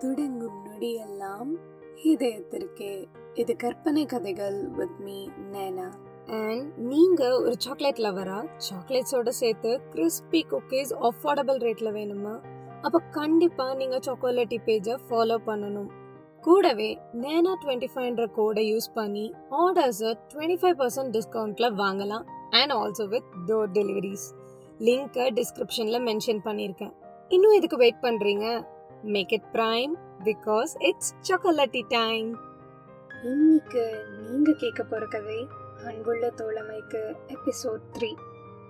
துடுங்கும் நொடியெல்லாம் இதயத்திற்கே. இது கற்பனை கதைகள் வித் மீ நேனா அண்ட் நீங்கள் ஒரு சாக்லேட் லவரா சாக்லேட்ஸோட சேர்த்து கிறிஸ்பி குக்கீஸ் அஃபோர்டபுள் ரேட்டில் வேணுமா? அப்போ கண்டிப்பாக நீங்கள் சாக்கோலேட்டி பேஜை ஃபாலோ பண்ணணும். கூடவே நேனா டுவெண்ட்டி ஃபைவ்ன்ற கோடை யூஸ் பண்ணி ஆர்டர்ஸை டுவெண்ட்டி ஃபைவ் பர்சன்ட் டிஸ்கவுண்ட்டில் வாங்கலாம். And also with door deliveries லிங்க்கை டிஸ்கிரிப்ஷனில் மென்ஷன் பண்ணியிருக்கேன். இன்னும் இதுக்கு வெயிட் பண்ணுறீங்க make it prime because it's chocolatey time இன்னைக்கு நீங்க கேட்க போற கதை அன்புள்ள தோழமைக்கு எபிசோட் த்ரீ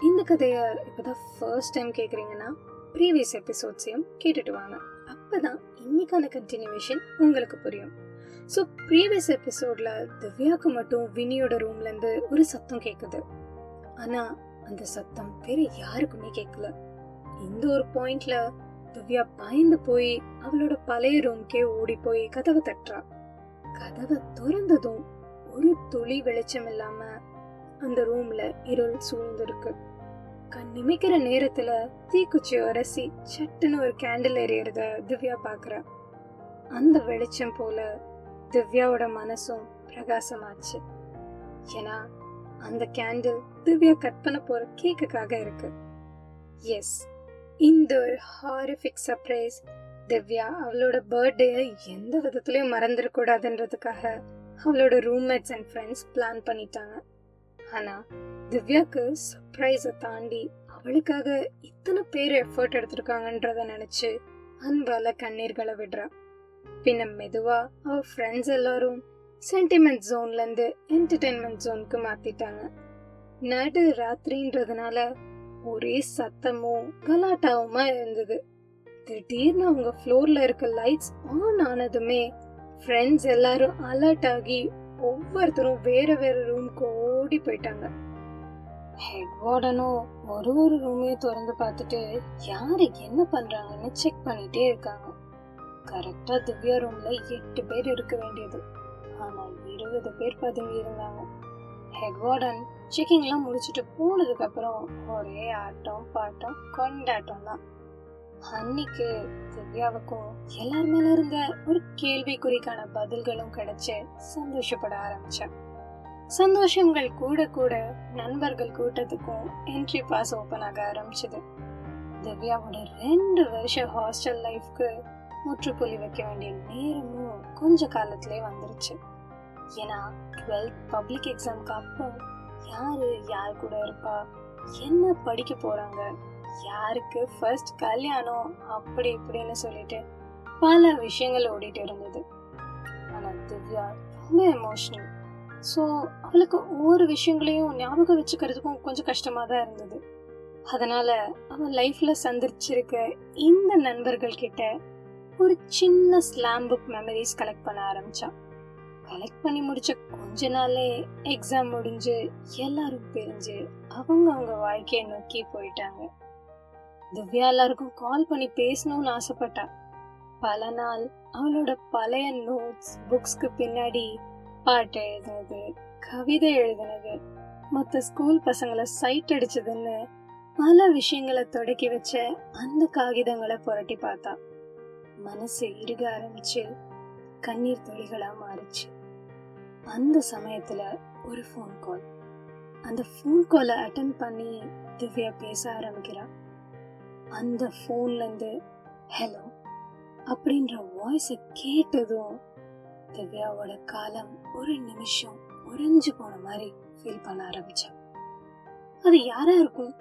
இந்த கதையை இப்போதான் ஃபர்ஸ்ட் டைம் கேட்குறீங்கன்னா ப்ரீவியஸ் எபிசோட்ஸையும் கேட்டுட்டு வாங்க. அப்பதான் இன்னைக்கான கண்டினியூவேஷன் உங்களுக்கு புரியும். ஸோ ப்ரீவியஸ் எபிசோடில் திவ்யாவுக்கு மட்டும் வினியோட ரூம்லேருந்து ஒரு சத்தம் கேட்குது. ஆனால் அந்த சத்தம் வேறு யாருக்குமே கேட்கல. இந்த ஒரு பாயிண்டில் திவ்யா பயந்து போய் அவளோட பழைய ரூம்க்கே ஓடி போய் கதவை தட்டுறா. கதவை திறந்ததும் ஒரு துளி வெளிச்சம் இல்லாம அந்த ரூம்ல இருள் சூழ்ந்திருக்கு. கண் நிமிக்கிற நேரத்துல தீக்குச்சி உரசி சட்டுன்னு ஒரு கேண்டில் எரியறத திவ்யா பாக்குறா. அந்த வெளிச்சம் போல திவ்யாவோட மனசும் பிரகாசமாச்சு. ஏன்னா அந்த கேண்டில் திவ்யா கட் பண்ண போற கேக்குக்காக இருக்கு. எஸ் இந்த ஒரு ஹாரிஃபிக் சர்ப்ரைஸ். திவ்யா அவளோட பர்த்டே எந்த விதத்துலேயும் மறந்துடக்கூடாதுன்றதுக்காக அவளோட ரூம்மேட்ஸ் அண்ட் ஃப்ரெண்ட்ஸ் பிளான் பண்ணிட்டாங்க. ஆனால் திவ்யாவுக்கு சர்ப்ரைஸை தாண்டி அவளுக்காக இத்தனை பேர் எஃபர்ட் எடுத்திருக்காங்கன்றத நினச்சி அன்பால கண்ணீர்களை விடுறா. பின்ன மெதுவாக அவள் ஃப்ரெண்ட்ஸ் எல்லாரும் சென்டிமெண்ட் ஜோன்லேருந்து என்டர்டெயின்மெண்ட் ஜோனுக்கு மாற்றிட்டாங்க நடு ராத்திரின்றதுனால ஒரே சத்தமும் கலாட்டாவுமா இருந்தது. திடீர்னு அவங்க ஃப்ளோர்ல இருக்க லைட்ஸ் ஆன் ஆனதுமே ஃப்ரெண்ட்ஸ் எல்லாரும் அலர்ட் ஆகி ஒவ்வொருத்தரும் வேற வேற ரூம்க்கு ஓடி போயிட்டாங்க. ஹெட் வார்டனும் ஒரு ஒரு ரூமையும் திறந்து பார்த்துட்டு யாரு என்ன பண்றாங்கன்னு செக் பண்ணிட்டே இருக்காங்க. கரெக்டா திவ்யா ரூம்ல எட்டு பேர் இருக்க வேண்டியது. ஆனா இருபது பேர் பதுங்கி இருந்தாங்க. ஹெட் வார்டன் செக்கிங்லாம் முடிச்சுட்டு போனதுக்கு அப்புறம் ஒரே ஆட்டம் பாட்டம் கொண்டாட்டம் தான் அன்னைக்கு திவ்யாவுக்கும் எல்லார் மேல இருந்த ஒரு கேள்விக்குறிக்கான பதில்களும் கிடைச்சு சந்தோஷப்பட ஆரம்பிச்சேன். சந்தோஷங்கள் கூட கூட நண்பர்கள் கூட்டத்துக்கும் என்ட்ரி பாஸ் ஓப்பன் ஆக ஆரம்பிச்சது. திவ்யாவோட ரெண்டு வருஷ ஹாஸ்டல் லைஃப்க்கு முற்றுப்புள்ளி வைக்க வேண்டிய நேரமும் கொஞ்ச காலத்திலே வந்துருச்சு. ஏன்னா டுவெல்த் பப்ளிக் எக்ஸாம்க்கு அப்புறம் யாரு? யார் கூட இருப்பா? என்ன படிக்க போறாங்க? யாருக்கு ஃபர்ஸ்ட் கல்யாணம்? அப்படி இப்படின்னு சொல்லிட்டு பல விஷயங்கள் ஓடிட்டு இருந்தது. ஆனால் திவ்யா ரொம்ப எமோஷனல் ஸோ அவளுக்கு ஒவ்வொரு விஷயங்களையும் ஞாபகம் வச்சுக்கிறதுக்கும் கொஞ்சம் கஷ்டமாக தான் இருந்தது. அதனால அவன் லைஃப்ல சந்திச்சிருக்க இந்த நண்பர்கள் கிட்ட ஒரு சின்ன ஸ்லாம் புக் மெமரிஸ் கலெக்ட் பண்ண ஆரம்பிச்சான். கலெக்ட் பண்ணி முடிச்ச கொஞ்ச நாளே எக்ஸாம் முடிஞ்சு எல்லாரும் பிரிஞ்சு அவங்க அவங்க வாழ்க்கையை நோக்கி போயிட்டாங்க. திவ்யா எல்லாருக்கும் கால் பண்ணி பேசணும்னு ஆசைப்பட்டா. பல நாள் அவளோட பழைய நோட்ஸ் புக்ஸ்க்கு பின்னாடி பாட்டு எழுதுனது கவிதை எழுதுனது மற்ற ஸ்கூல் பசங்களை சைட் அடிச்சதுன்னு பல விஷயங்களை தொடக்கி வச்ச அந்த காகிதங்களை புரட்டி பார்த்தா. மனசு இறுக ஆரம்பிச்சு கண்ணீர் துளிகளா மாறிச்சு. அந்த சமயத்தில் ஒரு ஃபோன் கால் அந்த ஃபோன் காலை அட்டன் பண்ணி திவ்யா பேச ஆரம்பிக்கிறா. அந்த ஃபோன்லேருந்து ஹலோ அப்படின்ற வாய்ஸை கேட்டதும் திவ்யாவோட காலம் ஒரு நிமிஷம் உறைஞ்சு போன மாதிரி ஃபீல் பண்ண ஆரம்பிச்சா. அது யாரா இருக்கும்?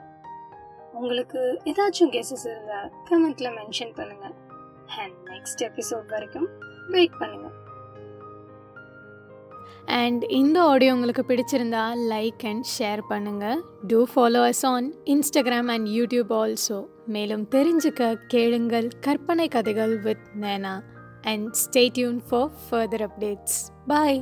உங்களுக்கு ஏதாச்சும் கெஸஸ் இருந்தால் கமெண்ட்ல மென்ஷன் பண்ணுங்க. அண்ட் நெக்ஸ்ட் எபிசோட் வரைக்கும் வெயிட் பண்ணுங்க. அண்ட் இந்த ஆடியோ உங்களுக்கு பிடிச்சிருந்தா லைக் அண்ட் ஷேர் பண்ணுங்கள் to follow us on Instagram and YouTube also மேலும் தெரிஞ்சுக்க கேளுங்கள் கற்பனை கதைகள் with Nena and stay tuned for further updates bye